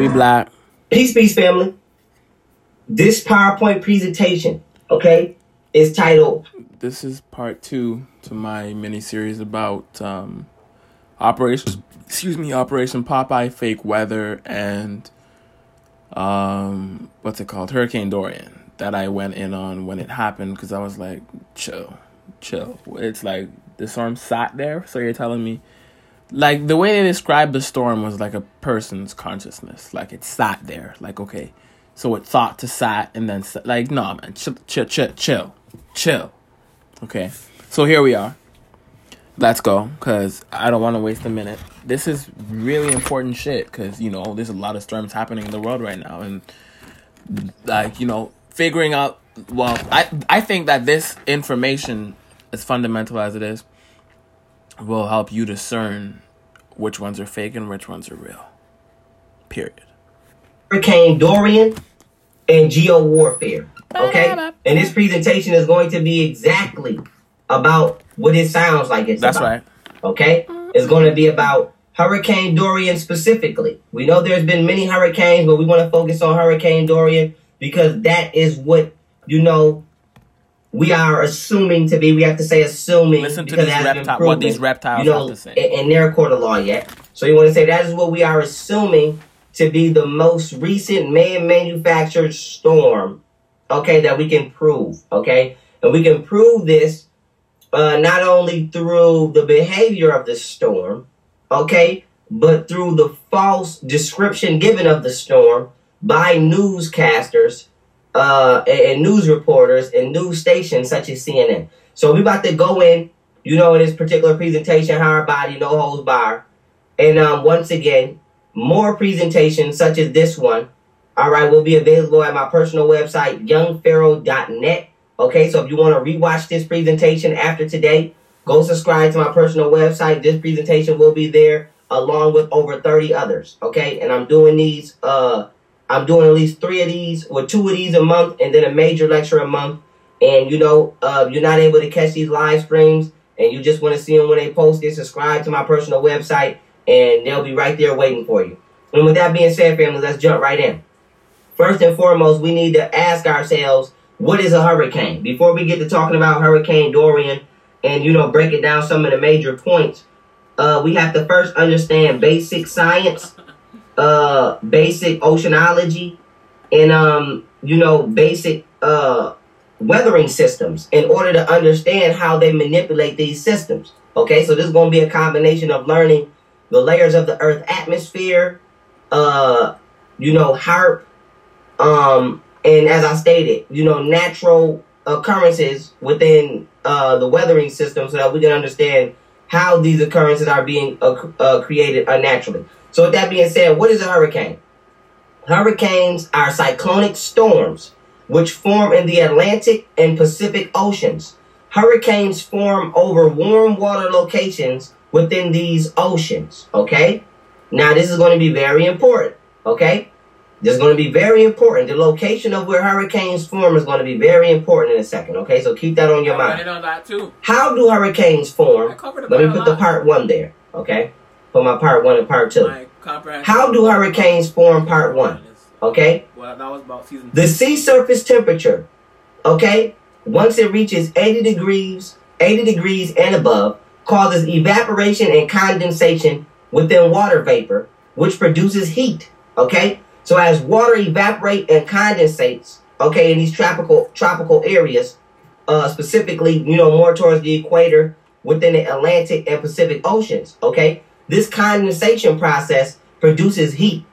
We black. Peace, peace, family. This PowerPoint presentation, okay, is titled. This is part two to my mini series about um, Operation. Excuse me, Operation Popeye, fake weather, and um, what's it called, Hurricane Dorian. That I went in on when it happened because I was like, chill, chill. It's like the storm sat there, so you're telling me like the way they described the storm was like a person's consciousness. Like it sat there. Like okay so it thought to sat and then sat, like no man chill chill chill chill chill. Okay so here we are. Let's go because i don't want to waste a minute. This is really important shit because you know there's a lot of storms happening in the world right now and like you know figuring out well i i think that this information as fundamental as it is will help you discern which ones are fake and which ones are real. Period. Hurricane Dorian and geo warfare. Okay? And this presentation is going to be exactly about what it sounds like it's That's about. right. Okay? Mm-hmm. It's going to be about Hurricane Dorian specifically. We know there's been many hurricanes, but we want to focus on Hurricane Dorian because that is what, you know, we are assuming to be. We have to say assuming Listen to because these it hasn't been reptiles. What these reptiles you know, have to say. in, in their court of law yet. So you want to say that is what we are assuming to be the most recent man-manufactured storm, okay, that we can prove, okay, and we can prove this uh, not only through the behavior of the storm, okay, but through the false description given of the storm by newscasters uh, and, news reporters and news stations such as CNN. So we about to go in, you know, in this particular presentation, hard body, no holds bar. And um, once again, more presentations such as this one, all right, will be available at my personal website, youngpharaoh.net. Okay, so if you want to rewatch this presentation after today, go subscribe to my personal website. This presentation will be there along with over 30 others. Okay, and I'm doing these uh I'm doing at least three of these, or two of these a month, and then a major lecture a month. And you know, uh, you're not able to catch these live streams, and you just want to see them when they post it. Subscribe to my personal website, and they'll be right there waiting for you. And with that being said, family, let's jump right in. First and foremost, we need to ask ourselves, what is a hurricane? Before we get to talking about Hurricane Dorian, and you know, breaking down some of the major points, uh, we have to first understand basic science uh basic oceanology and um you know basic uh weathering systems in order to understand how they manipulate these systems. Okay so this is going to be a combination of learning the layers of the earth atmosphere uh you know HAARP um and as i stated you know natural occurrences within uh the weathering system so that we can understand how these occurrences are being uh, uh, created unnaturally so with that being said, what is a hurricane? Hurricanes are cyclonic storms which form in the Atlantic and Pacific Oceans. Hurricanes form over warm water locations within these oceans, okay? Now this is going to be very important, okay? This is going to be very important. The location of where hurricanes form is going to be very important in a second, okay? So keep that on your mind. on that too. How do hurricanes form? Let me put the part one there, okay? For my part one and part two. How do hurricanes form? Part one. Okay. Well, that was about season. The sea surface temperature, okay, once it reaches 80 degrees, 80 degrees and above, causes evaporation and condensation within water vapor, which produces heat. Okay. So as water evaporate and condensates, okay, in these tropical tropical areas, uh, specifically, you know, more towards the equator within the Atlantic and Pacific Oceans. Okay, this condensation process produces heat.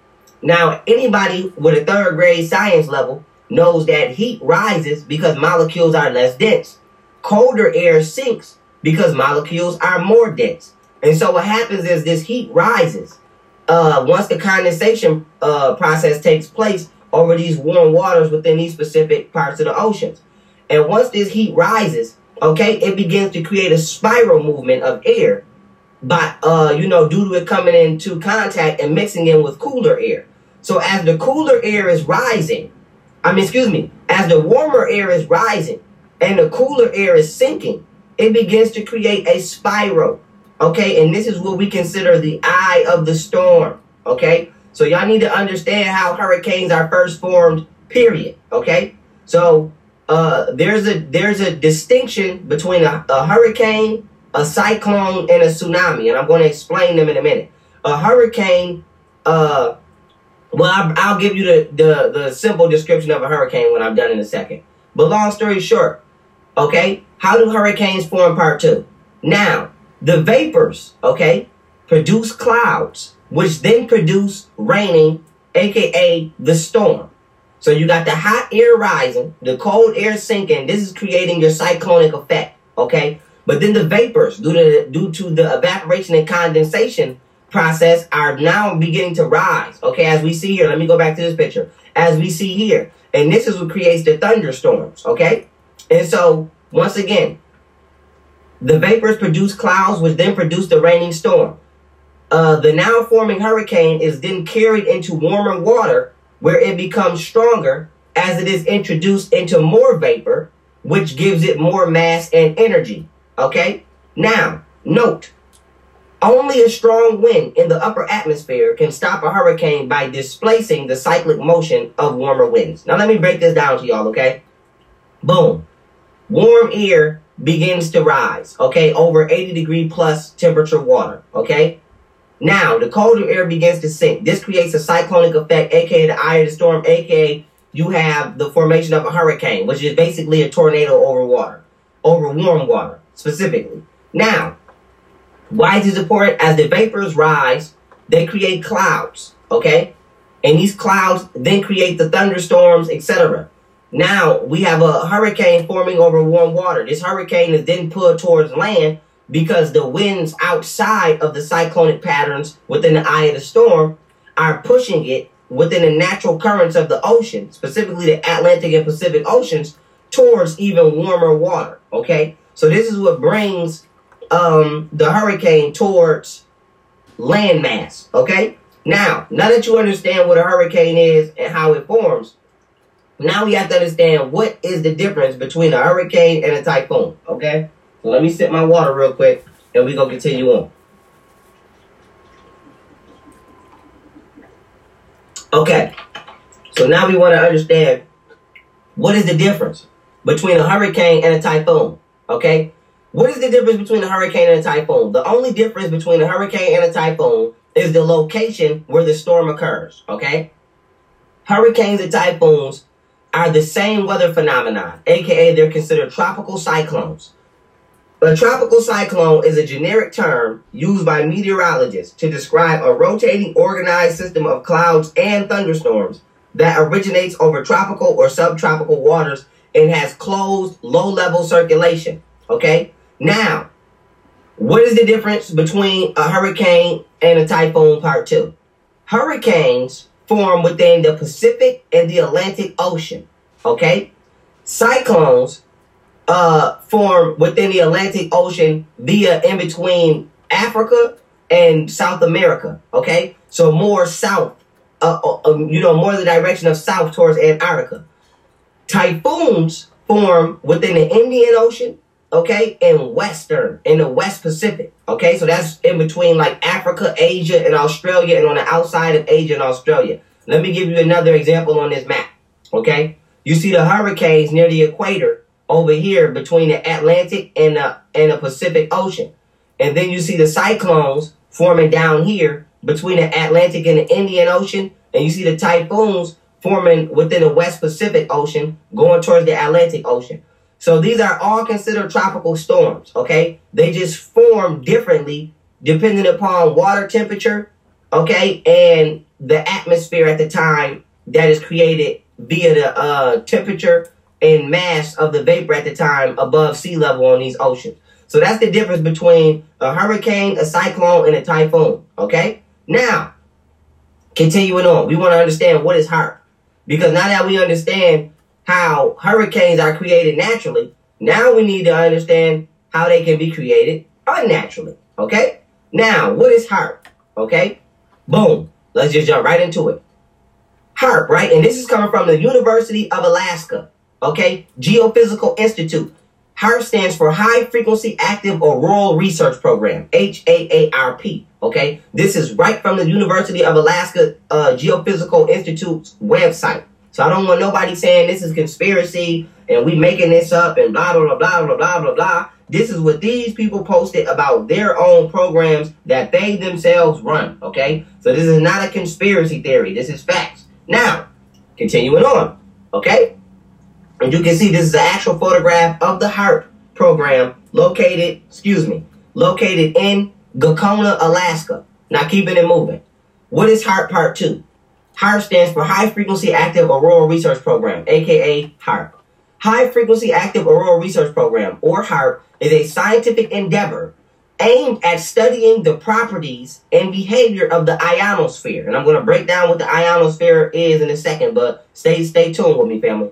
Now, anybody with a third grade science level knows that heat rises because molecules are less dense. Colder air sinks because molecules are more dense. And so what happens is this heat rises. Uh, once the condensation uh, process takes place over these warm waters within these specific parts of the oceans. And once this heat rises, okay, it begins to create a spiral movement of air by uh you know due to it coming into contact and mixing in with cooler air. So as the cooler air is rising, I mean excuse me, as the warmer air is rising and the cooler air is sinking, it begins to create a spiral. Okay, and this is what we consider the eye of the storm. Okay, So y'all need to understand how hurricanes are first formed, period. Okay? So uh, there's a there's a distinction between a, a hurricane, a cyclone, and a tsunami, and I'm going to explain them in a minute. A hurricane, uh, well, I, I'll give you the, the the simple description of a hurricane when I'm done in a second. But long story short, okay, how do hurricanes form? Part two. Now, the vapors, okay, produce clouds, which then produce raining, aka the storm. So you got the hot air rising, the cold air sinking. This is creating your cyclonic effect, okay? But then the vapors, due to due to the evaporation and condensation process, are now beginning to rise. Okay, as we see here. Let me go back to this picture. As we see here, and this is what creates the thunderstorms. Okay, and so once again, the vapors produce clouds, which then produce the raining storm. Uh, the now forming hurricane is then carried into warmer water where it becomes stronger as it is introduced into more vapor, which gives it more mass and energy. Okay? Now, note, only a strong wind in the upper atmosphere can stop a hurricane by displacing the cyclic motion of warmer winds. Now, let me break this down to y'all, okay? Boom. Warm air begins to rise, okay, over 80 degree plus temperature water, okay? Now, the colder air begins to sink. This creates a cyclonic effect, aka the eye of the storm, aka you have the formation of a hurricane, which is basically a tornado over water, over warm water, specifically. Now, why is this important? As the vapors rise, they create clouds, okay? And these clouds then create the thunderstorms, etc. Now, we have a hurricane forming over warm water. This hurricane is then pulled towards land because the winds outside of the cyclonic patterns within the eye of the storm are pushing it within the natural currents of the ocean, specifically the Atlantic and Pacific Oceans, towards even warmer water. Okay, so this is what brings um, the hurricane towards landmass. Okay, now now that you understand what a hurricane is and how it forms, now we have to understand what is the difference between a hurricane and a typhoon. Okay. So let me sip my water real quick and we gonna continue on. Okay. So now we want to understand what is the difference between a hurricane and a typhoon. Okay. What is the difference between a hurricane and a typhoon? The only difference between a hurricane and a typhoon is the location where the storm occurs. Okay. Hurricanes and typhoons are the same weather phenomenon, aka they're considered tropical cyclones. A tropical cyclone is a generic term used by meteorologists to describe a rotating organized system of clouds and thunderstorms that originates over tropical or subtropical waters and has closed low level circulation. Okay? Now, what is the difference between a hurricane and a typhoon part two? Hurricanes form within the Pacific and the Atlantic Ocean. Okay? Cyclones uh, form within the Atlantic Ocean via in between Africa and South America. Okay, so more south, uh, uh, um, you know, more the direction of south towards Antarctica. Typhoons form within the Indian Ocean, okay, and western in the West Pacific. Okay, so that's in between like Africa, Asia, and Australia, and on the outside of Asia and Australia. Let me give you another example on this map. Okay, you see the hurricanes near the equator over here between the Atlantic and the, and the Pacific Ocean. And then you see the cyclones forming down here between the Atlantic and the Indian Ocean. And you see the typhoons forming within the West Pacific Ocean going towards the Atlantic Ocean. So these are all considered tropical storms, okay? They just form differently depending upon water temperature, okay, and the atmosphere at the time that is created via the uh, temperature and mass of the vapor at the time above sea level on these oceans. So that's the difference between a hurricane, a cyclone, and a typhoon. Okay? Now, continuing on, we want to understand what is HAARP. Because now that we understand how hurricanes are created naturally, now we need to understand how they can be created unnaturally. Okay? Now, what is HAARP? Okay? Boom. Let's just jump right into it. HAARP, right? And this is coming from the University of Alaska. Okay, Geophysical Institute. HAARP stands for High Frequency Active Auroral Research Program, H A A R P. Okay, this is right from the University of Alaska uh, Geophysical Institute's website. So I don't want nobody saying this is conspiracy and we making this up and blah blah blah blah blah blah blah. This is what these people posted about their own programs that they themselves run. Okay, so this is not a conspiracy theory. This is facts. Now, continuing on. Okay, and you can see this is an actual photograph of the HAARP program located, excuse me, located in Gakona, Alaska. Now keeping it moving. What is HAARP Part 2? HAARP stands for High Frequency Active Auroral Research Program, aka HAARP. High Frequency Active Auroral Research Program, or HAARP, is a scientific endeavor aimed at studying the properties and behavior of the ionosphere. And I'm going to break down what the ionosphere is in a second, but stay stay tuned with me, family.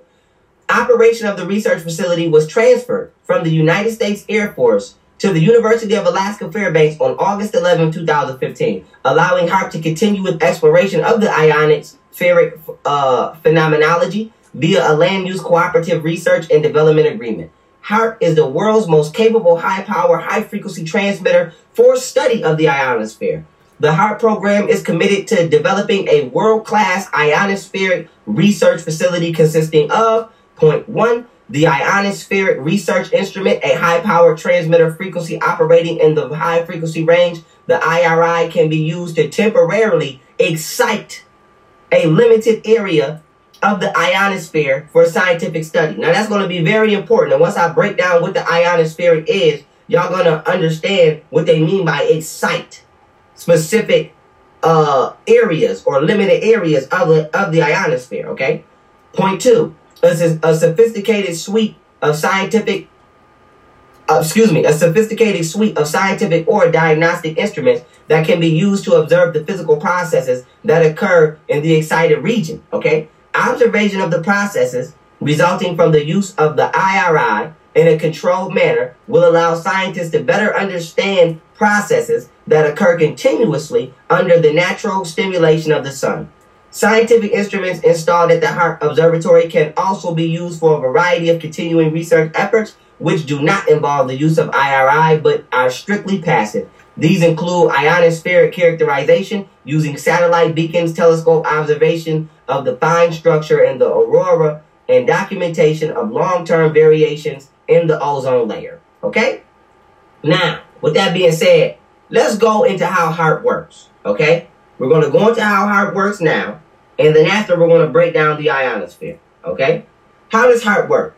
Operation of the research facility was transferred from the United States Air Force to the University of Alaska Fairbanks on August 11, 2015, allowing HAARP to continue with exploration of the ionospheric uh, phenomenology via a land use cooperative research and development agreement. HAARP is the world's most capable high power, high frequency transmitter for study of the ionosphere. The HAARP program is committed to developing a world class ionospheric research facility consisting of point one, the ionospheric research instrument, a high-powered transmitter frequency operating in the high frequency range, the IRI can be used to temporarily excite a limited area of the ionosphere for scientific study. Now that's going to be very important. And once I break down what the ionosphere is, y'all going to understand what they mean by excite specific uh, areas or limited areas of the, of the ionosphere, okay? Point two, a, a sophisticated suite of scientific uh, excuse me, a sophisticated suite of scientific or diagnostic instruments that can be used to observe the physical processes that occur in the excited region. Okay, observation of the processes resulting from the use of the IRI in a controlled manner will allow scientists to better understand processes that occur continuously under the natural stimulation of the sun. Scientific instruments installed at the HAARP Observatory can also be used for a variety of continuing research efforts which do not involve the use of IRI but are strictly passive. These include ionospheric characterization using satellite beacons, telescope observation of the fine structure in the aurora, and documentation of long-term variations in the ozone layer. Okay? Now, with that being said, let's go into how HAARP works. Okay? We're going to go into how HAARP works now. And then after, we're going to break down the ionosphere. Okay? How does HAARP work?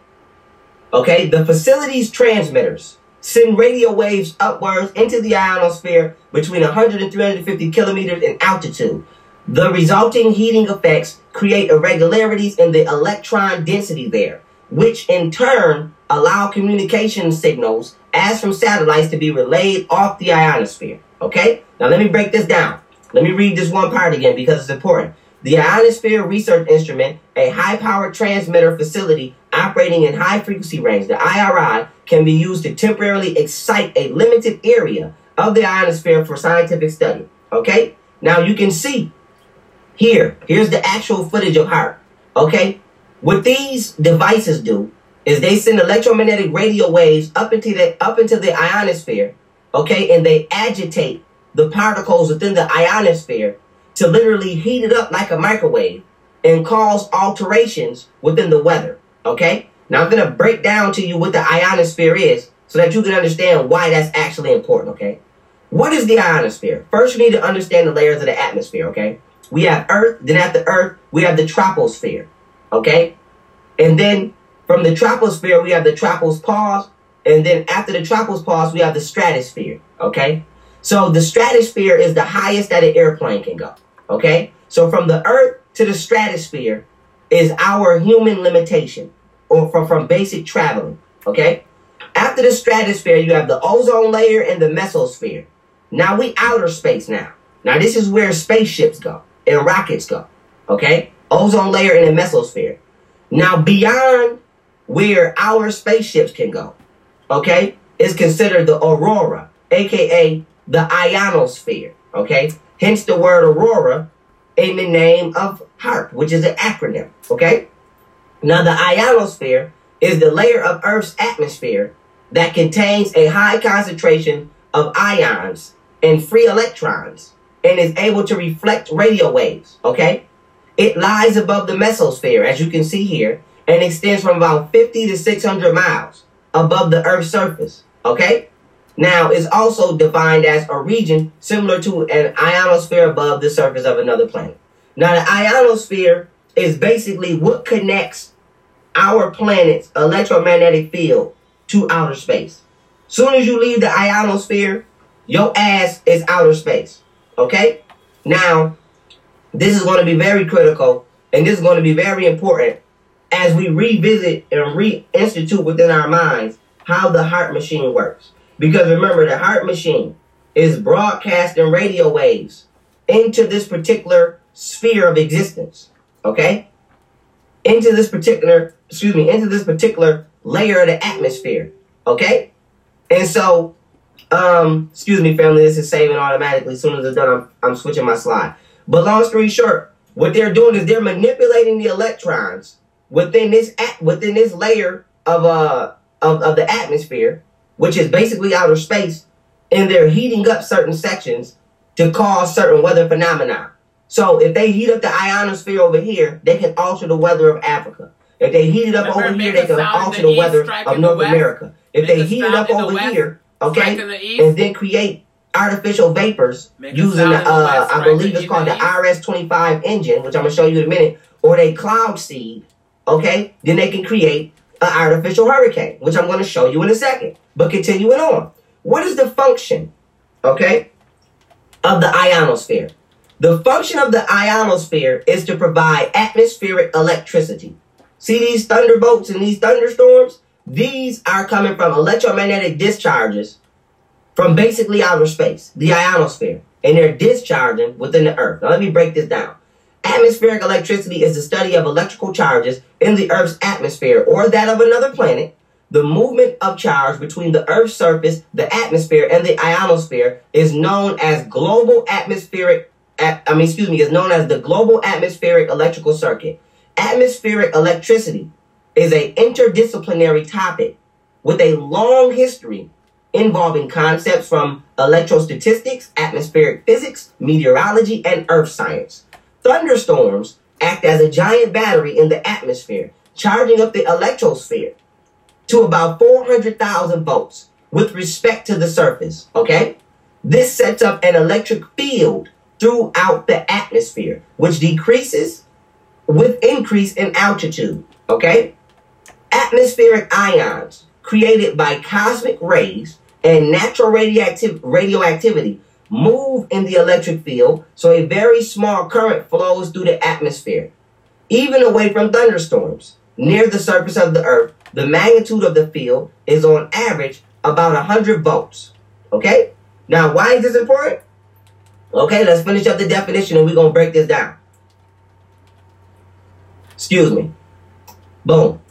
Okay, the facility's transmitters send radio waves upwards into the ionosphere between 100 and 350 kilometers in altitude. The resulting heating effects create irregularities in the electron density there, which in turn allow communication signals as from satellites to be relayed off the ionosphere. Okay? Now let me break this down. Let me read this one part again because it's important. The Ionosphere Research Instrument, a high-powered transmitter facility operating in high frequency range, the IRI, can be used to temporarily excite a limited area of the ionosphere for scientific study. Okay? Now you can see here, here's the actual footage of HAARP. Okay? What these devices do is they send electromagnetic radio waves up into the up into the ionosphere, okay, and they agitate the particles within the ionosphere to literally heat it up like a microwave and cause alterations within the weather. Okay? Now I'm going to break down to you what the ionosphere is so that you can understand why that's actually important. Okay? What is the ionosphere? First, you need to understand the layers of the atmosphere. Okay? We have Earth, then after Earth, we have the troposphere. Okay? And then from the troposphere, we have the tropopause. And then after the tropopause, we have the stratosphere. Okay? So the stratosphere is the highest that an airplane can go. Okay? So from the earth to the stratosphere is our human limitation or from, from basic traveling. Okay? After the stratosphere, you have the ozone layer and the mesosphere. Now we outer space now. Now this is where spaceships go and rockets go. Okay? Ozone layer and the mesosphere. Now beyond where our spaceships can go, okay, is considered the aurora, aka the ionosphere. Okay? Hence the word aurora in the name of HAARP, which is an acronym. Okay? Now, the ionosphere is the layer of Earth's atmosphere that contains a high concentration of ions and free electrons and is able to reflect radio waves, okay? It lies above the mesosphere, as you can see here, and extends from about 50 to 600 miles above the Earth's surface, okay? Now, it's also defined as a region similar to an ionosphere above the surface of another planet. Now, the ionosphere is basically what connects our planet's electromagnetic field to outer space. Soon as you leave the ionosphere, your ass is outer space. Okay? Now, this is going to be very critical and this is going to be very important as we revisit and reinstitute within our minds how the HAARP machine works. Because remember, the HAARP machine is broadcasting radio waves into this particular sphere of existence. Okay? Into this particular, excuse me, into this particular layer of the atmosphere. Okay? And so, um, excuse me, family, this is saving automatically. As soon as it's done, I'm, I'm switching my slide. But long story short, what they're doing is they're manipulating the electrons within this at, within this layer of uh of, of the atmosphere, which is basically outer space, and they're heating up certain sections to cause certain weather phenomena. So if they heat up the ionosphere over here, they can alter the weather of Africa. If they heat it up Remember, over here, they can alter the, the weather of North America. If they heat it up over west, here, okay, the and then create artificial vapors using, the, uh, I believe it's called the RS-25 engine, which I'm going to show you in a minute, or they cloud seed, okay, then they can create an artificial hurricane, which I'm going to show you in a second. But continuing on, what is the function, okay, of the ionosphere? The function of the ionosphere is to provide atmospheric electricity. See these thunderbolts and these thunderstorms? These are coming from electromagnetic discharges from basically outer space, the ionosphere, and they're discharging within the Earth. Now let me break this down. Atmospheric electricity is the study of electrical charges in the Earth's atmosphere or that of another planet. The movement of charge between the Earth's surface, the atmosphere, and the ionosphere is known as global atmospheric, I mean, excuse me, is known as the global atmospheric electrical circuit. Atmospheric electricity is a interdisciplinary topic with a long history involving concepts from electrostatistics, atmospheric physics, meteorology, and earth science. Thunderstorms act as a giant battery in the atmosphere, charging up the electrosphere to about 400,000 volts with respect to the surface, okay? This sets up an electric field throughout the atmosphere, which decreases with increase in altitude, okay? Atmospheric ions created by cosmic rays and natural radioactivity move in the electric field, so a very small current flows through the atmosphere. Even away from thunderstorms, near the surface of the earth, the magnitude of the field is on average about 100 volts. Okay? Now, why is this important? Okay, let's finish up the definition and we're going to break this down. Excuse me. Boom.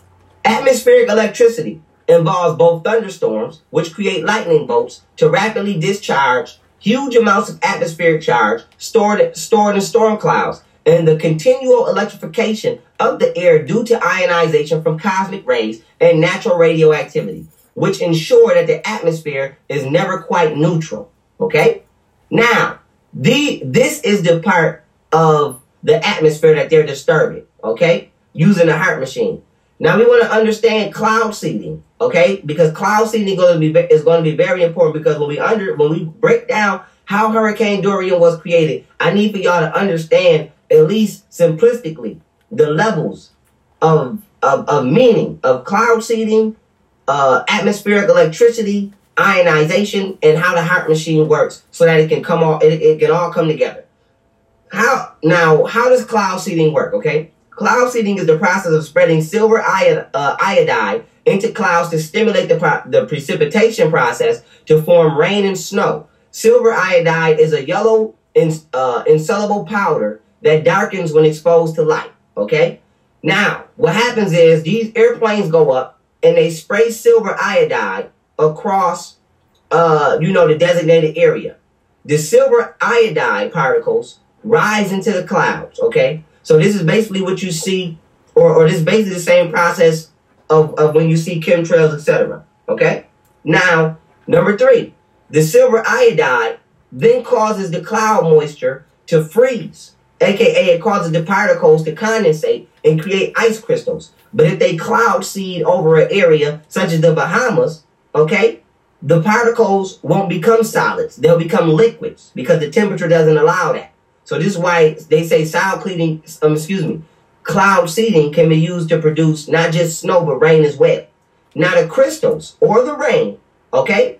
Atmospheric electricity involves both thunderstorms, which create lightning bolts to rapidly discharge huge amounts of atmospheric charge stored, stored in storm clouds, and the continual electrification of the air due to ionization from cosmic rays and natural radioactivity, which ensure that the atmosphere is never quite neutral. Okay? Now, the this is the part of the atmosphere that they're disturbing, okay? Using the HAARP machine. Now we want to understand cloud seeding, okay? Because cloud seeding is going to be is going to be very important because when we under when we break down how Hurricane Dorian was created, I need for y'all to understand at least simplistically the levels of of, of meaning of cloud seeding, uh, atmospheric electricity, ionization, and how the HAARP machine works, so that it can come all it, it can all come together. How now? How does cloud seeding work? Okay, Cloud seeding is the process of spreading silver uh, iodide into clouds to stimulate the, pro- the precipitation process to form rain and snow. Silver iodide is a yellow ins- uh, insoluble powder that darkens when exposed to light. Okay? Now, what happens is these airplanes go up and they spray silver iodide across, uh, you know, the designated area. The silver iodide particles rise into the clouds. Okay? So this is basically what you see, or, or this is basically the same process of, of when you see chemtrails, etc. Okay? Now, number three, the silver iodide then causes the cloud moisture to freeze, aka it causes the particles to condensate and create ice crystals. But if they cloud seed over an area such as the Bahamas, okay, the particles won't become solids. They'll become liquids because the temperature doesn't allow that. So this is why they say soil cleaning, um, excuse me, cloud seeding can be used to produce not just snow, but rain as well. Now the crystals or the rain, okay,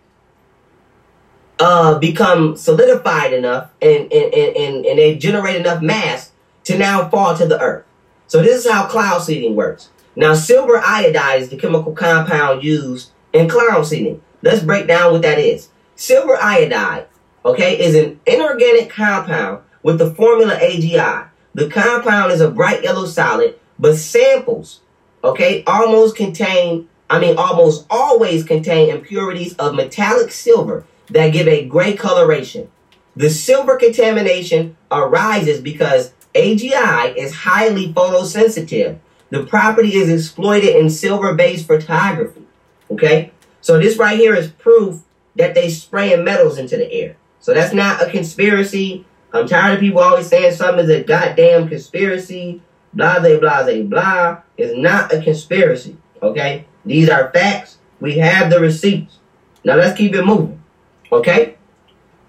uh, become solidified enough and, and, and, and they generate enough mass to now fall to the earth. So this is how cloud seeding works. Now silver iodide is the chemical compound used in cloud seeding. Let's break down what that is. Silver iodide, okay, is an inorganic compound with the formula AgI. The compound is a bright yellow solid, but samples, okay, almost contain, I mean, almost always contain impurities of metallic silver that give a gray coloration. The silver contamination arises because AgI is highly photosensitive. The property is exploited in silver-based photography. Okay? So this right here is proof that they spraying metals into the air. So that's not a conspiracy. I'm tired of people always saying something is a goddamn conspiracy. Blah, blah, blah, blah. It's not a conspiracy. Okay? These are facts. We have the receipts. Now let's keep it moving. Okay?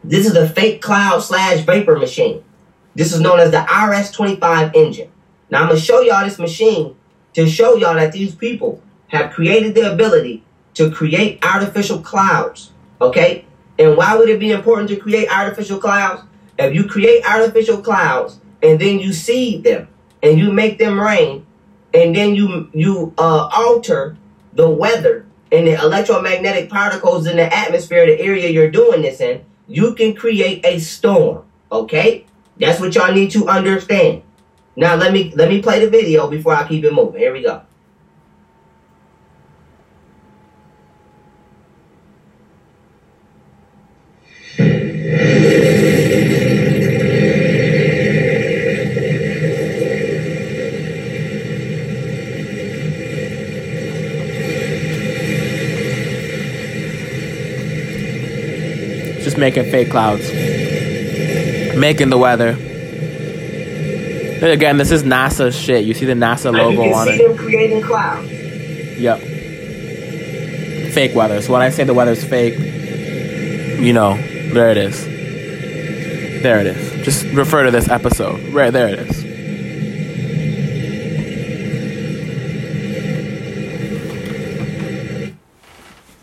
This is a fake cloud slash vapor machine. This is known as the RS-25 engine. Now I'm going to show y'all this machine to show y'all that these people have created the ability to create artificial clouds. Okay? And why would it be important to create artificial clouds? If you create artificial clouds and then you seed them and you make them rain and then you you uh, alter the weather and the electromagnetic particles in the atmosphere, the area you're doing this in, you can create a storm. Okay? That's what y'all need to understand. Now let me let me play the video before I keep it moving. Here we go. Just making fake clouds. Making the weather. And again, this is NASA shit. You see the NASA And logo you can on see it. them creating clouds. Yep. Fake weather. So when I say the weather's fake, you know, there it is. There it is. Just refer to this episode. Right there it is.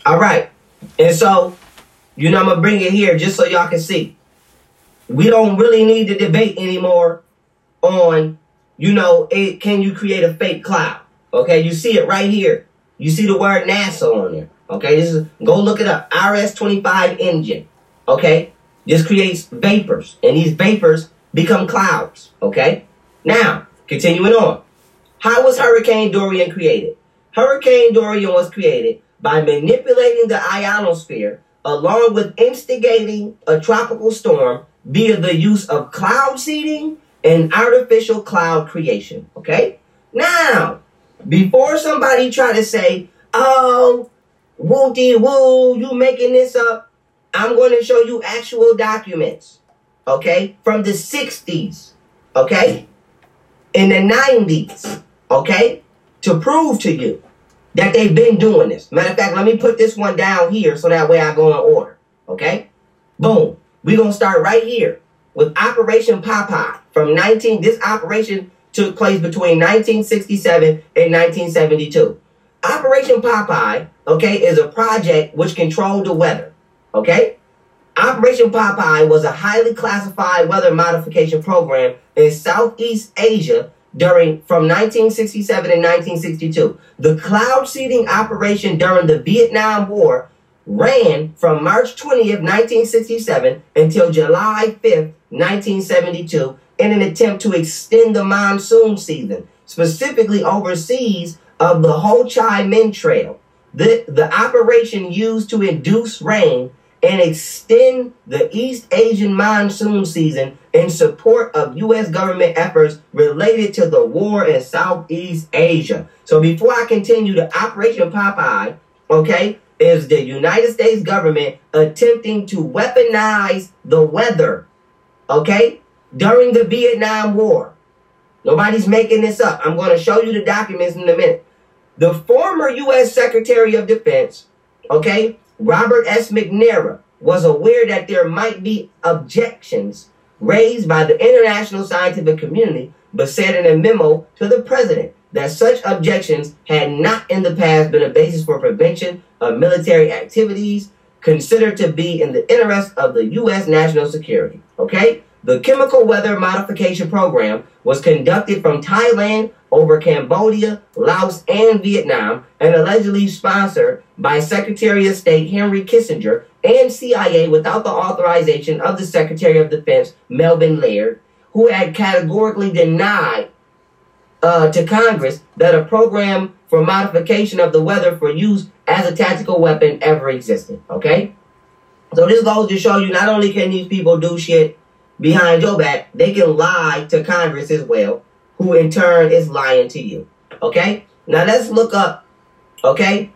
All right. And so, you know, I'm going to bring it here just so y'all can see. We don't really need to debate anymore on, you know, it, can you create a fake cloud? Okay, you see it right here. You see the word NASA on there. Okay, this is go look it up. RS-25 engine. Okay, this creates vapors, and these vapors become clouds. Okay, now continuing on. How was Hurricane Dorian created? Hurricane Dorian was created by manipulating the ionosphere along with instigating a tropical storm via the use of cloud seeding and artificial cloud creation. Okay? Now, before somebody try to say, oh, woo-dee woo, you making this up, I'm going to show you actual documents. Okay? From the 60s. Okay? In the 90s. Okay? To prove to you that they've been doing this. Matter of fact, let me put this one down here so that way I go in order. Okay? Boom. We're going to start right here with Operation Popeye from 19. This operation took place between 1967 and 1972. Operation Popeye, okay, is a project which controlled the weather. Okay? Operation Popeye was a highly classified weather modification program in Southeast Asia during from 1967 and 1962. The cloud seeding operation during the Vietnam War ran from March 20th, 1967 until July 5th, 1972 in an attempt to extend the monsoon season, specifically overseas of the Ho Chi Minh Trail. The, the operation used to induce rain and extend the East Asian monsoon season in support of U.S. government efforts related to the war in Southeast Asia. So before I continue, the Operation Popeye, okay, is the United States government attempting to weaponize the weather, okay, during the Vietnam War. Nobody's making this up. I'm going to show you the documents in a minute. The former U.S. Secretary of Defense, okay, Robert S. McNamara, was aware that there might be objections raised by the international scientific community, but said in a memo to the president that such objections had not in the past been a basis for prevention of military activities considered to be in the interest of the U.S. national security. Okay? The chemical weather modification program was conducted from Thailand over Cambodia, Laos, and Vietnam, and allegedly sponsored by Secretary of State Henry Kissinger and CIA without the authorization of the Secretary of Defense, Melvin Laird, who had categorically denied uh, to Congress that a program for modification of the weather for use as a tactical weapon ever existed. Okay? So this goes to show you not only can these people do shit behind your back, they can lie to Congress as well, who in turn is lying to you. Okay? Now let's look up, okay?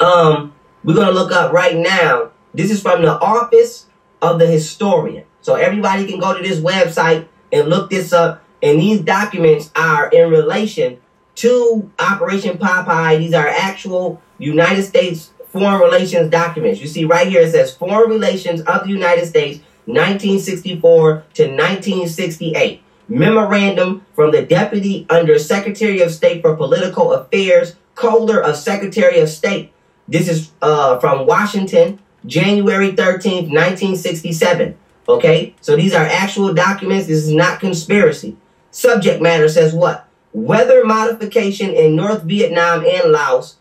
Um, we're gonna look up right now. This is from the office of the historian. So everybody can go to this website and look this up. And these documents are in relation to Operation Popeye. These are actual United States foreign relations documents. You see right here it says Foreign Relations of the United States 1964 to 1968. Memorandum from the Deputy Under Secretary of State for Political Affairs, Kohler of Secretary of State. This is uh, from Washington, January 13th, 1967. Okay, so these are actual documents. This is not conspiracy. Subject matter says what? Weather modification in North Vietnam and Laos.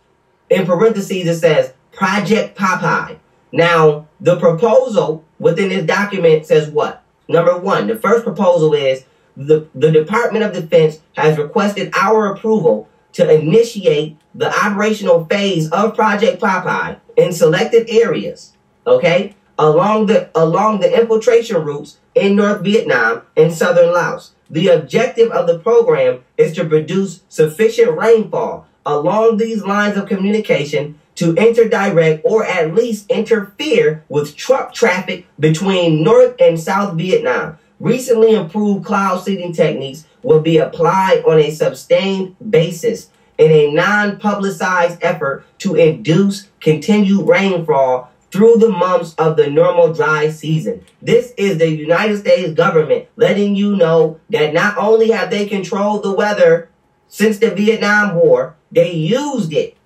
In parentheses, it says Project Popeye. Now, the proposal within this document says what? Number one, the first proposal is the, the Department of Defense has requested our approval to initiate the operational phase of Project Popeye in selected areas, okay, along the along the infiltration routes in North Vietnam and southern Laos. The objective of the program is to produce sufficient rainfall along these lines of communication to interdirect or at least interfere with truck traffic between North and South Vietnam. Recently improved cloud seeding techniques will be applied on a sustained basis in a non-publicized effort to induce continued rainfall through the months of the normal dry season. This is the United States government letting you know that not only have they controlled the weather since the Vietnam War, they used it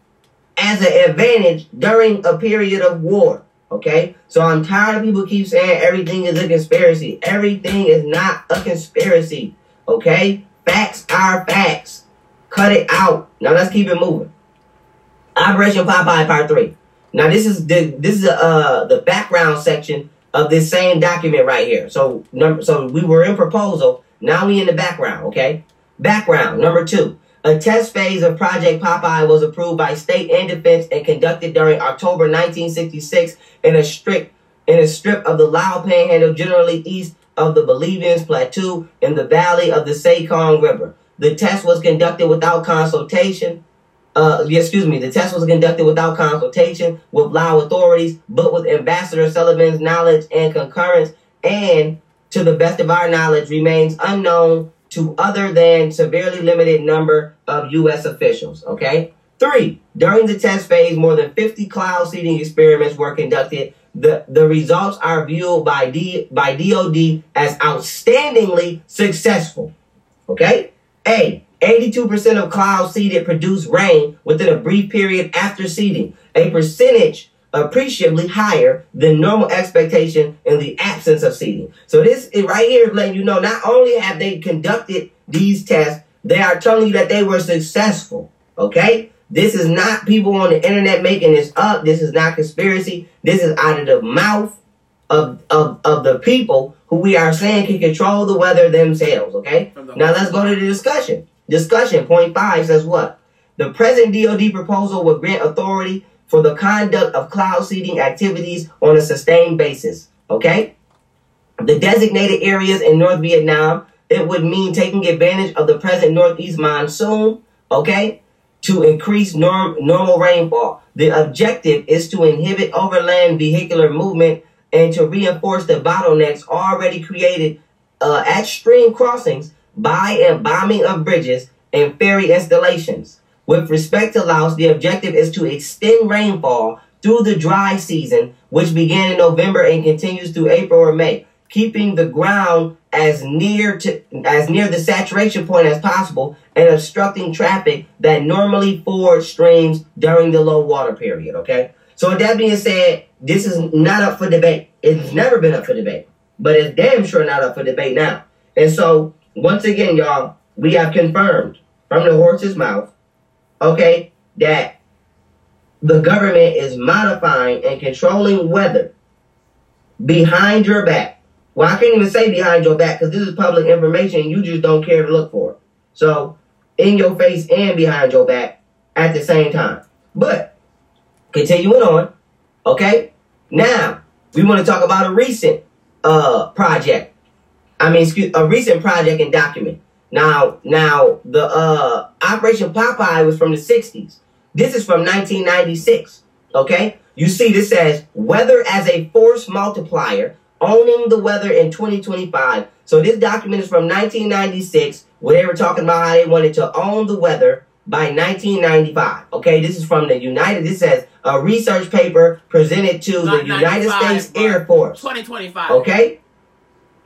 as an advantage during a period of war. Okay? So I'm tired of people keep saying everything is a conspiracy. Everything is not a conspiracy. Okay? Facts are facts. Cut it out. Now let's keep it moving. Operation Popeye Part 3. Now this is the this is uh the background section of this same document right here. So number so we were in proposal. Now we in the background, okay? Background number two. A test phase of Project Popeye was approved by state and defense and conducted during October 1966 in a strict in a strip of the Lao Panhandle, generally east of the Bolovens Plateau in the valley of the Sekong River. The test was conducted without consultation. Uh, excuse me, the test was conducted without consultation with Lao authorities, but with Ambassador Sullivan's knowledge and concurrence, and to the best of our knowledge, remains unknown to other than severely limited number of U.S. officials. Okay. Three, during the test phase, more than 50 cloud seeding experiments were conducted. The, the results are viewed by, D, by DOD as outstandingly successful. Okay? A, 82% of cloud seeded produced rain within a brief period after seeding, a percentage appreciably higher than normal expectation in the absence of seeding. So this is right here letting you know not only have they conducted these tests, they are telling you that they were successful. Okay? This is not people on the internet making this up. This is not conspiracy. This is out of the mouth of, of, of the people who we are saying can control the weather themselves. Okay? Now let's go to the discussion. Discussion point five says what? The present DoD proposal would grant authority for the conduct of cloud seeding activities on a sustained basis. Okay? The designated areas in North Vietnam, it would mean taking advantage of the present northeast monsoon, okay? to increase norm, normal rainfall. The objective is to inhibit overland vehicular movement and to reinforce the bottlenecks already created uh, at stream crossings by and bombing of bridges and ferry installations. With respect to Laos, the objective is to extend rainfall through the dry season, which began in November and continues through April or May, keeping the ground as near to as near the saturation point as possible and obstructing traffic that normally fords streams during the low water period. Okay. So with that being said, this is not up for debate. It's never been up for debate, but it's damn sure not up for debate now. And so once again, y'all, we have confirmed from the horse's mouth okay, that the government is modifying and controlling weather behind your back. Well, I can't even say behind your back because this is public information. You just don't care to look for it. So, in your face and behind your back at the same time. But, continuing on, okay? Now, we want to talk about a recent uh project. I mean, excuse a recent project and document. Now, now the uh, Operation Popeye was from the 60s. This is from 1996. Okay? You see, this says weather as a force multiplier, owning the weather in 2025. So this document is from 1996, where they were talking about how they wanted to own the weather by 1995. Okay, this is from the United. This says a research paper presented to Not the United States Air Force. 2025. Okay.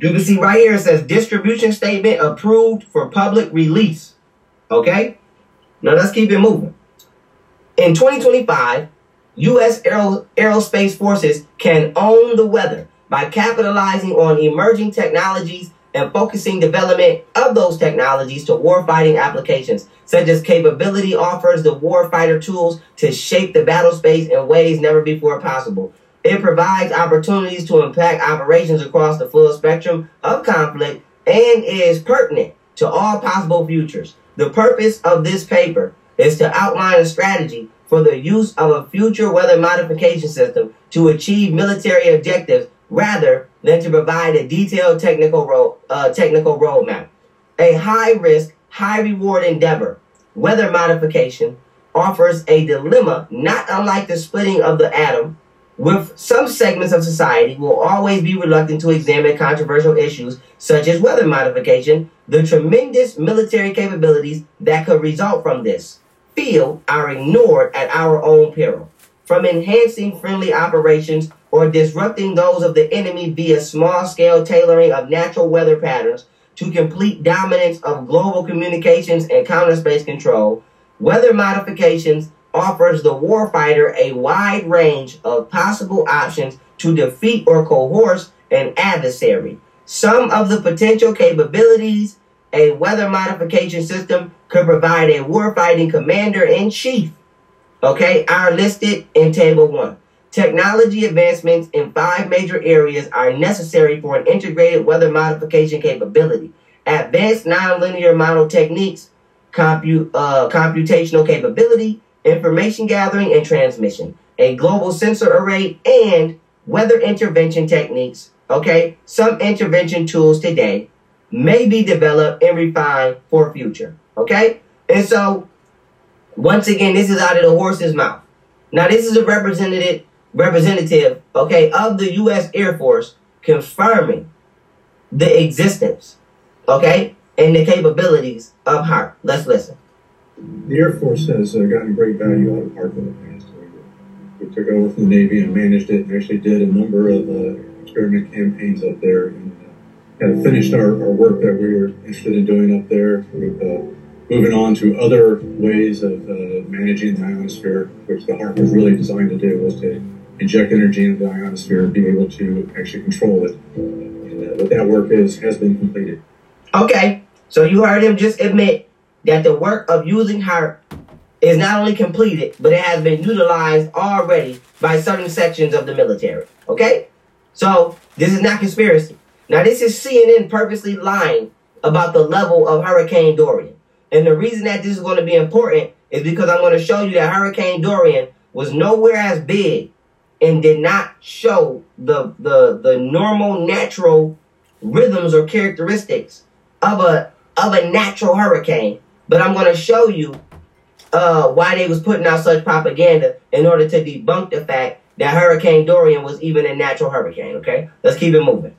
You can see right here it says distribution statement approved for public release. Okay? Now let's keep it moving. In 2025, U.S. Aero- aerospace forces can own the weather by capitalizing on emerging technologies and focusing development of those technologies to warfighting applications, such as capability offers the warfighter tools to shape the battle space in ways never before possible. It provides opportunities to impact operations across the full spectrum of conflict and is pertinent to all possible futures. The purpose of this paper is to outline a strategy for the use of a future weather modification system to achieve military objectives rather than to provide a detailed technical, ro- uh, technical roadmap. A high risk, high reward endeavor, weather modification, offers a dilemma not unlike the splitting of the atom with some segments of society will always be reluctant to examine controversial issues such as weather modification, the tremendous military capabilities that could result from this field are ignored at our own peril. From enhancing friendly operations or disrupting those of the enemy via small scale tailoring of natural weather patterns to complete dominance of global communications and counter space control, weather modifications offers the warfighter a wide range of possible options to defeat or coerce an adversary. Some of the potential capabilities a weather modification system could provide a warfighting commander in chief. Okay, are listed in Table 1. Technology advancements in five major areas are necessary for an integrated weather modification capability. Advanced nonlinear model techniques, compute, uh, computational capability, information gathering and transmission, a global sensor array, and weather intervention techniques. Okay, some intervention tools today may be developed and refined for future. Okay, and so once again, this is out of the horse's mouth. Now, this is a representative representative, okay, of the U.S. Air Force confirming the existence, okay, and the capabilities of HAARP. Let's listen the Air Force has uh, gotten great value out of HAARP in the past. We, took over from the Navy and managed it and actually did a number of uh, experiment campaigns up there and uh, kind of finished our, our work that we were interested in doing up there. With, uh, moving on to other ways of uh, managing the ionosphere, which the HAARP was really designed to do, was to inject energy into the ionosphere and be able to actually control it. And uh, what that work is has been completed. Okay, so you heard him just admit that the work of using her is not only completed, but it has been utilized already by certain sections of the military. Okay? So, this is not conspiracy. Now, this is CNN purposely lying about the level of Hurricane Dorian. And the reason that this is going to be important is because I'm going to show you that Hurricane Dorian was nowhere as big and did not show the, the, the normal natural rhythms or characteristics of a, of a natural hurricane but I'm going to show you uh, why they was putting out such propaganda in order to debunk the fact that Hurricane Dorian was even a natural hurricane. Okay, let's keep it moving.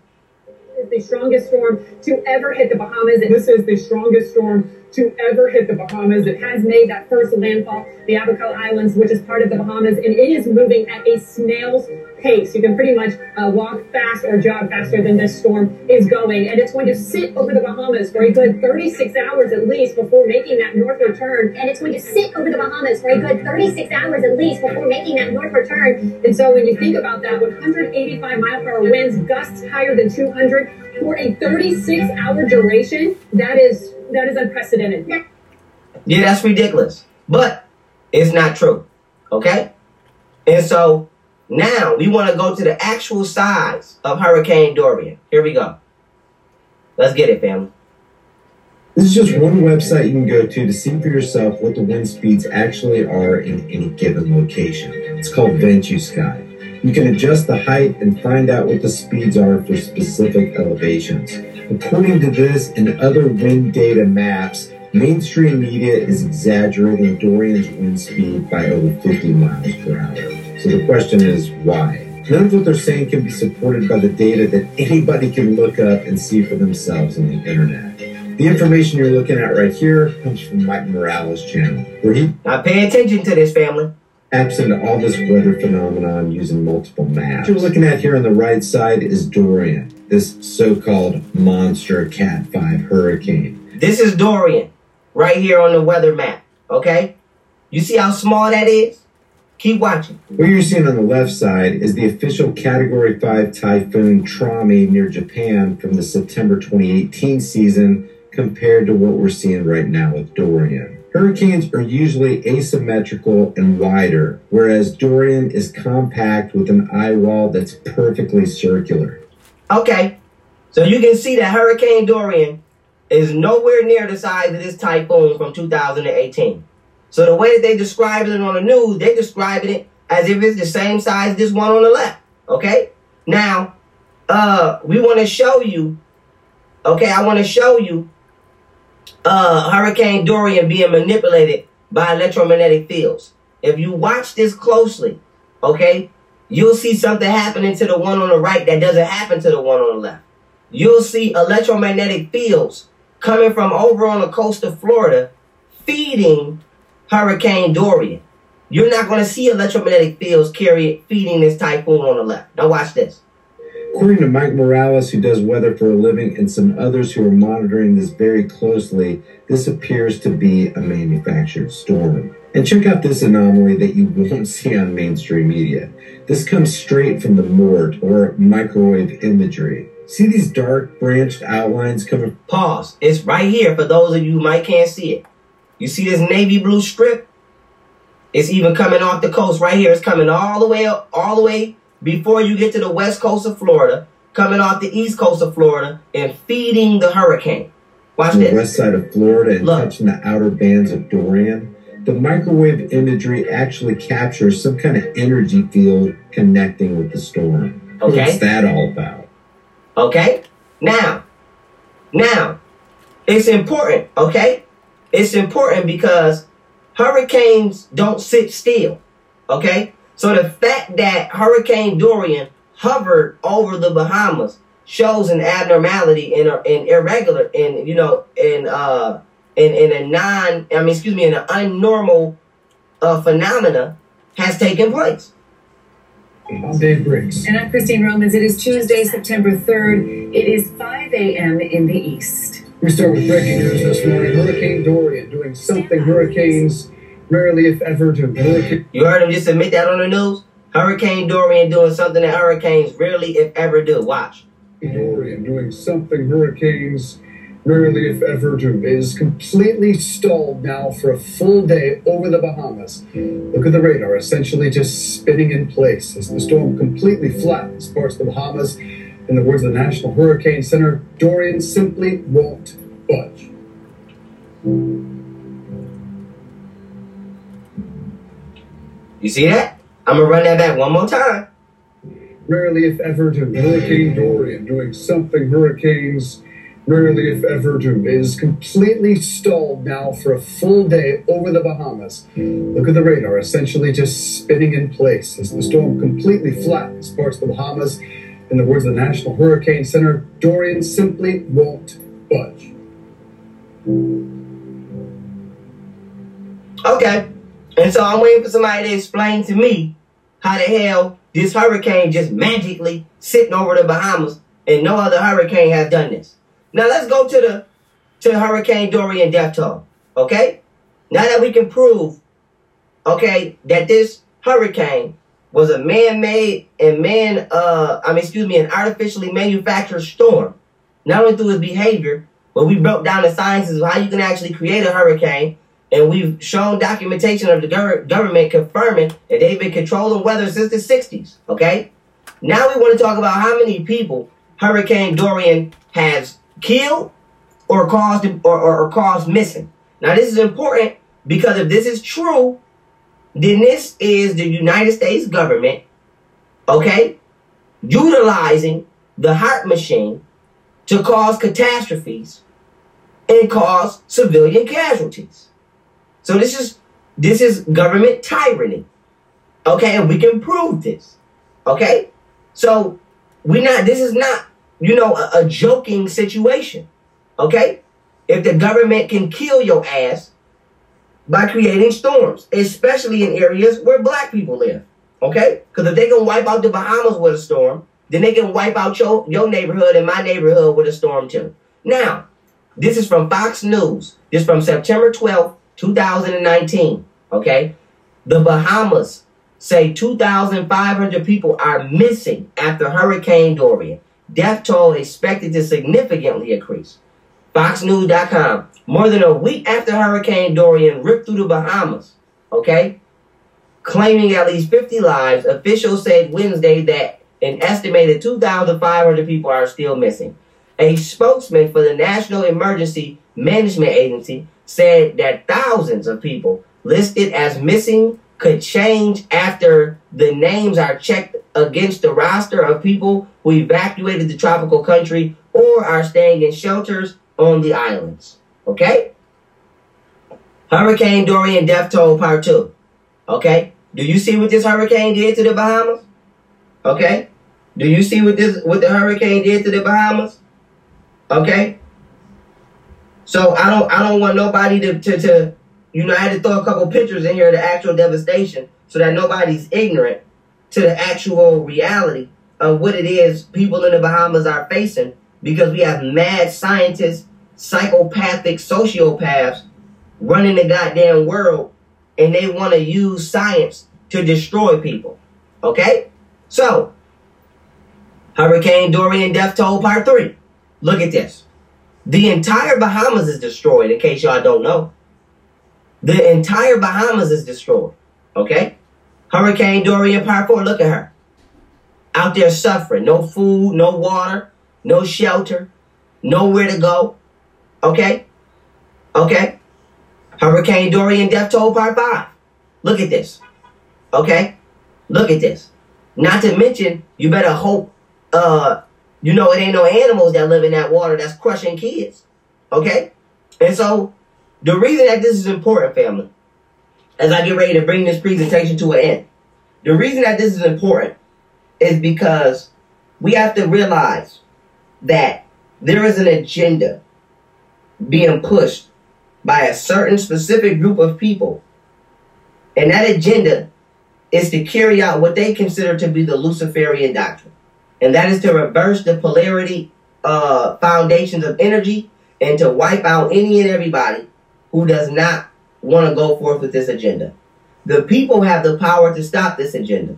It's the strongest storm to ever hit the Bahamas, and this is the strongest storm to ever hit the Bahamas. It has made that first landfall, the Abaco Islands, which is part of the Bahamas, and it is moving at a snail's pace. You can pretty much uh, walk fast or jog faster than this storm is going, and it's going to sit over the Bahamas for a good 36 hours at least before making that northward turn. And it's going to sit over the Bahamas for a good 36 hours at least before making that northward turn. And so when you think about that, 185 mile per hour winds, gusts higher than 200 for a 36 hour duration, that is that is unprecedented. Yeah, that's ridiculous. But it's not true. Okay? And so now we want to go to the actual size of Hurricane Dorian. Here we go. Let's get it, family. This is just one website you can go to to see for yourself what the wind speeds actually are in any given location. It's called Ventusky. You can adjust the height and find out what the speeds are for specific elevations. According to this and other wind data maps, mainstream media is exaggerating Dorian's wind speed by over 50 miles per hour. So the question is, why? None of what they're saying can be supported by the data that anybody can look up and see for themselves on the internet. The information you're looking at right here comes from Mike Morales' channel, where he Now pay attention to this, family. Taps into all this weather phenomenon using multiple maps. What you're looking at here on the right side is Dorian, this so-called monster Cat 5 hurricane. This is Dorian right here on the weather map. Okay? You see how small that is? Keep watching. What you're seeing on the left side is the official Category 5 typhoon Trami near Japan from the September 2018 season compared to what we're seeing right now with Dorian. Hurricanes are usually asymmetrical and wider, whereas Dorian is compact with an eye wall that's perfectly circular. Okay. So you can see that Hurricane Dorian is nowhere near the size of this typhoon from 2018. So the way that they describe it on the news, they describe it as if it's the same size as this one on the left. Okay? Now, uh, we want to show you, okay, I want to show you uh, Hurricane Dorian being manipulated by electromagnetic fields. If you watch this closely, okay, you'll see something happening to the one on the right that doesn't happen to the one on the left. You'll see electromagnetic fields coming from over on the coast of Florida feeding Hurricane Dorian. You're not going to see electromagnetic fields carry feeding this typhoon on the left. Now watch this. According to Mike Morales, who does weather for a living, and some others who are monitoring this very closely, this appears to be a manufactured storm. And check out this anomaly that you won't see on mainstream media. This comes straight from the MORT, or microwave imagery. See these dark branched outlines coming Pause. It's right here for those of you who might can't see it. You see this navy blue strip? It's even coming off the coast right here. It's coming all the way up, all the way before you get to the west coast of Florida, coming off the east coast of Florida and feeding the hurricane. Watch the this. west side of Florida and Look. touching the outer bands of Dorian, the microwave imagery actually captures some kind of energy field connecting with the storm. Okay. What's that all about? Okay? Now, now, it's important, okay? It's important because hurricanes don't sit still, okay? So the fact that Hurricane Dorian hovered over the Bahamas shows an abnormality in in irregular in you know in uh in in a non I mean excuse me in an unnormal uh phenomena has taken place. I'm Dave Briggs. And I'm Christine Romans. It is Tuesday, September 3rd. It is 5 a.m. in the east. We start with breaking news this morning. Hurricane Dorian doing something hurricanes rarely, if ever, do. Hurricane You heard him just admit that on the news? Hurricane Dorian doing something that hurricanes rarely, if ever, do. Watch. Dorian doing something hurricanes rarely, if ever, do. Is completely stalled now for a full day over the Bahamas. Look at the radar, essentially just spinning in place as the storm completely flattens parts of the Bahamas. In the words of the National Hurricane Center, Dorian simply won't budge. You see that? I'm gonna run that back one more time. Rarely, if ever, do Hurricane Dorian doing something hurricanes rarely if ever do, is completely stalled now for a full day over the Bahamas. Look at the radar, essentially just spinning in place as the storm completely flattens parts of the Bahamas. In the words of the National Hurricane Center, Dorian simply won't budge. Okay. And so I'm waiting for somebody to explain to me how the hell this hurricane just magically sitting over the Bahamas and no other hurricane has done this. Now let's go to the to Hurricane Dorian death toll. Okay? Now that we can prove, okay, that this hurricane was a man-made and man uh I mean excuse me, an artificially manufactured storm. Not only through his behavior, but we broke down the sciences of how you can actually create a hurricane and we've shown documentation of the government confirming that they've been controlling weather since the 60s. Okay? Now we want to talk about how many people Hurricane Dorian has killed or caused or, or, or caused missing. Now this is important because if this is true, then this is the United States government, okay, utilizing the HAARP machine to cause catastrophes and cause civilian casualties. So this is this is government tyranny. Okay, and we can prove this. Okay? So we not this is not, you know, a, a joking situation. Okay? If the government can kill your ass by creating storms, especially in areas where black people live. Okay? Because if they can wipe out the Bahamas with a storm, then they can wipe out your, your neighborhood and my neighborhood with a storm too. Now, this is from Fox News. This is from September 12th, 2019. Okay? The Bahamas say 2,500 people are missing after Hurricane Dorian. Death toll expected to significantly increase. FoxNews.com. More than a week after Hurricane Dorian ripped through the Bahamas, okay, claiming at least 50 lives, officials said Wednesday that an estimated 2,500 people are still missing. A spokesman for the National Emergency Management Agency said that thousands of people listed as missing could change after the names are checked against the roster of people who evacuated the tropical country or are staying in shelters on the islands. Okay? Hurricane Dorian death toll part two. Okay? Do you see what this hurricane did to the Bahamas? Okay? Do you see what this what the hurricane did to the Bahamas? Okay? So I don't I don't want nobody to, to, to you know I had to throw a couple pictures in here of the actual devastation so that nobody's ignorant to the actual reality of what it is people in the Bahamas are facing because we have mad scientists, psychopathic sociopaths running the goddamn world and they want to use science to destroy people. Okay? So, Hurricane Dorian death toll part three. Look at this. The entire Bahamas is destroyed, in case y'all don't know. The entire Bahamas is destroyed. Okay? Hurricane Dorian part four, look at her. Out there suffering. No food, no water, no shelter, nowhere to go. Okay? Okay? Hurricane Dorian death toll part five. Look at this. Okay? Look at this. Not to mention, you better hope, uh, you know, it ain't no animals that live in that water that's crushing kids. Okay? And so, the reason that this is important, family, as I get ready to bring this presentation to an end, the reason that this is important is because we have to realize that there is an agenda being pushed by a certain specific group of people. And that agenda is to carry out what they consider to be the Luciferian doctrine. And that is to reverse the polarity uh, foundations of energy and to wipe out any and everybody who does not want to go forth with this agenda. The people have the power to stop this agenda.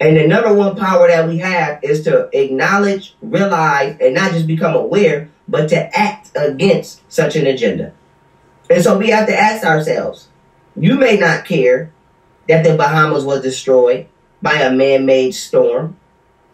And the number one power that we have is to acknowledge, realize, and not just become aware, but to act against such an agenda. And so we have to ask ourselves, you may not care that the Bahamas was destroyed by a man-made storm.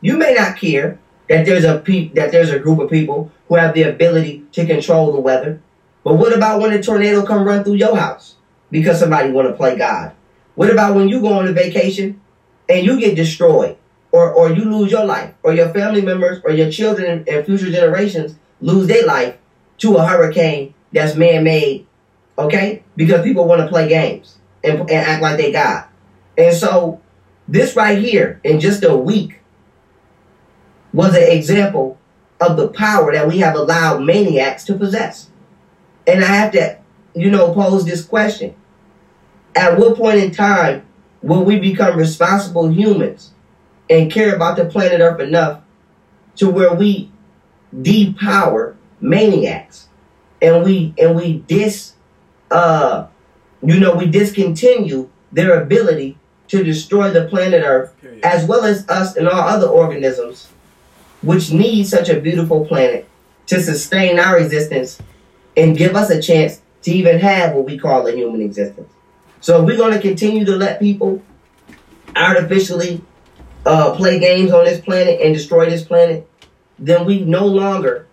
You may not care that there's a pe- that there's a group of people who have the ability to control the weather. But what about when a tornado come run through your house because somebody want to play God? What about when you go on a vacation and you get destroyed or, or you lose your life or your family members or your children and future generations lose their life to a hurricane that's man-made, okay? Because people want to play games and, and act like they God. And so this right here, in just a week, was an example of the power that we have allowed maniacs to possess. And I have to, you know, pose this question. At what point in time will we become responsible humans and care about the planet Earth enough to where we depower maniacs and we and we dis uh you know we discontinue their ability to destroy the planet Earth Period. as well as us and all other organisms which needs such a beautiful planet to sustain our existence and give us a chance to even have what we call a human existence. So if we're going to continue to let people artificially uh, play games on this planet and destroy this planet, then we no longer,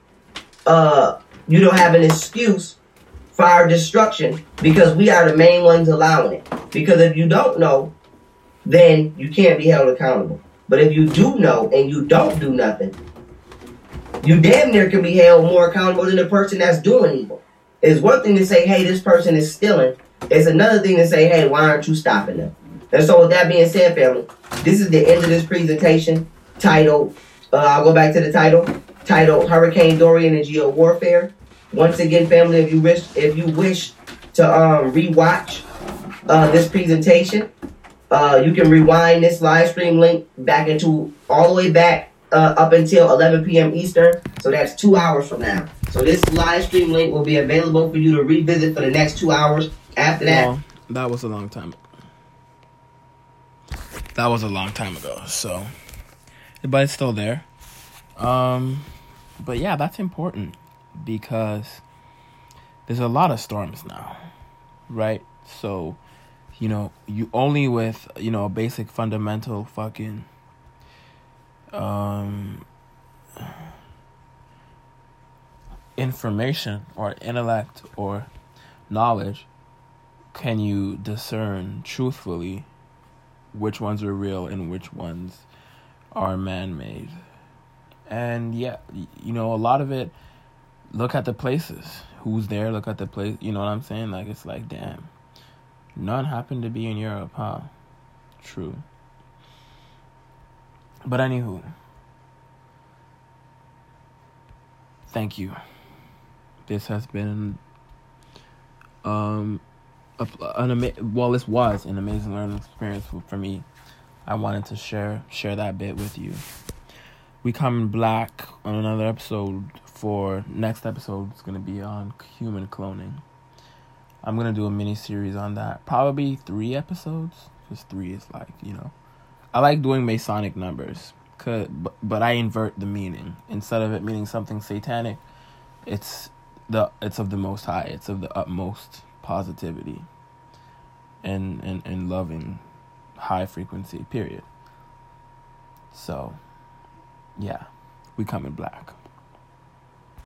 uh, you know, have an excuse for our destruction because we are the main ones allowing it. Because if you don't know, then you can't be held accountable. But if you do know and you don't do nothing, you damn near can be held more accountable than the person that's doing evil. It's one thing to say, hey, this person is stealing. It's another thing to say, hey, why aren't you stopping them? And so, with that being said, family, this is the end of this presentation titled, uh, I'll go back to the title, titled Hurricane Dorian and Geo Warfare. Once again, family, if you wish, if you wish to um, rewatch uh, this presentation, uh, you can rewind this live stream link back into all the way back uh, up until 11 p.m. Eastern. So that's two hours from now. So this live stream link will be available for you to revisit for the next two hours. After that, Well, that was a long time. That was a long time ago. So, but it's still there. Um, but yeah, that's important because there's a lot of storms now, right? So, you know, you only with you know a basic fundamental fucking um information or intellect or knowledge can you discern truthfully which ones are real and which ones are man-made? And yeah you know a lot of it look at the places. Who's there? Look at the place you know what i'm saying? Like it's like damn none happened to be in europe huh? True. But anywho. Thank you. This has been um a, an ama- well this was an amazing learning experience for, me. I wanted to share share that bit with you. We come black on another episode for next episode is going to be on human cloning i'm to do a mini series on that. Probably three episodes. Because three is like you know. I like doing masonic numbers could but, but i invert the meaning. Instead of it meaning something satanic it's the it's of the most high. It's of the utmost positivity and and, and loving high frequency period. So yeah. We come in black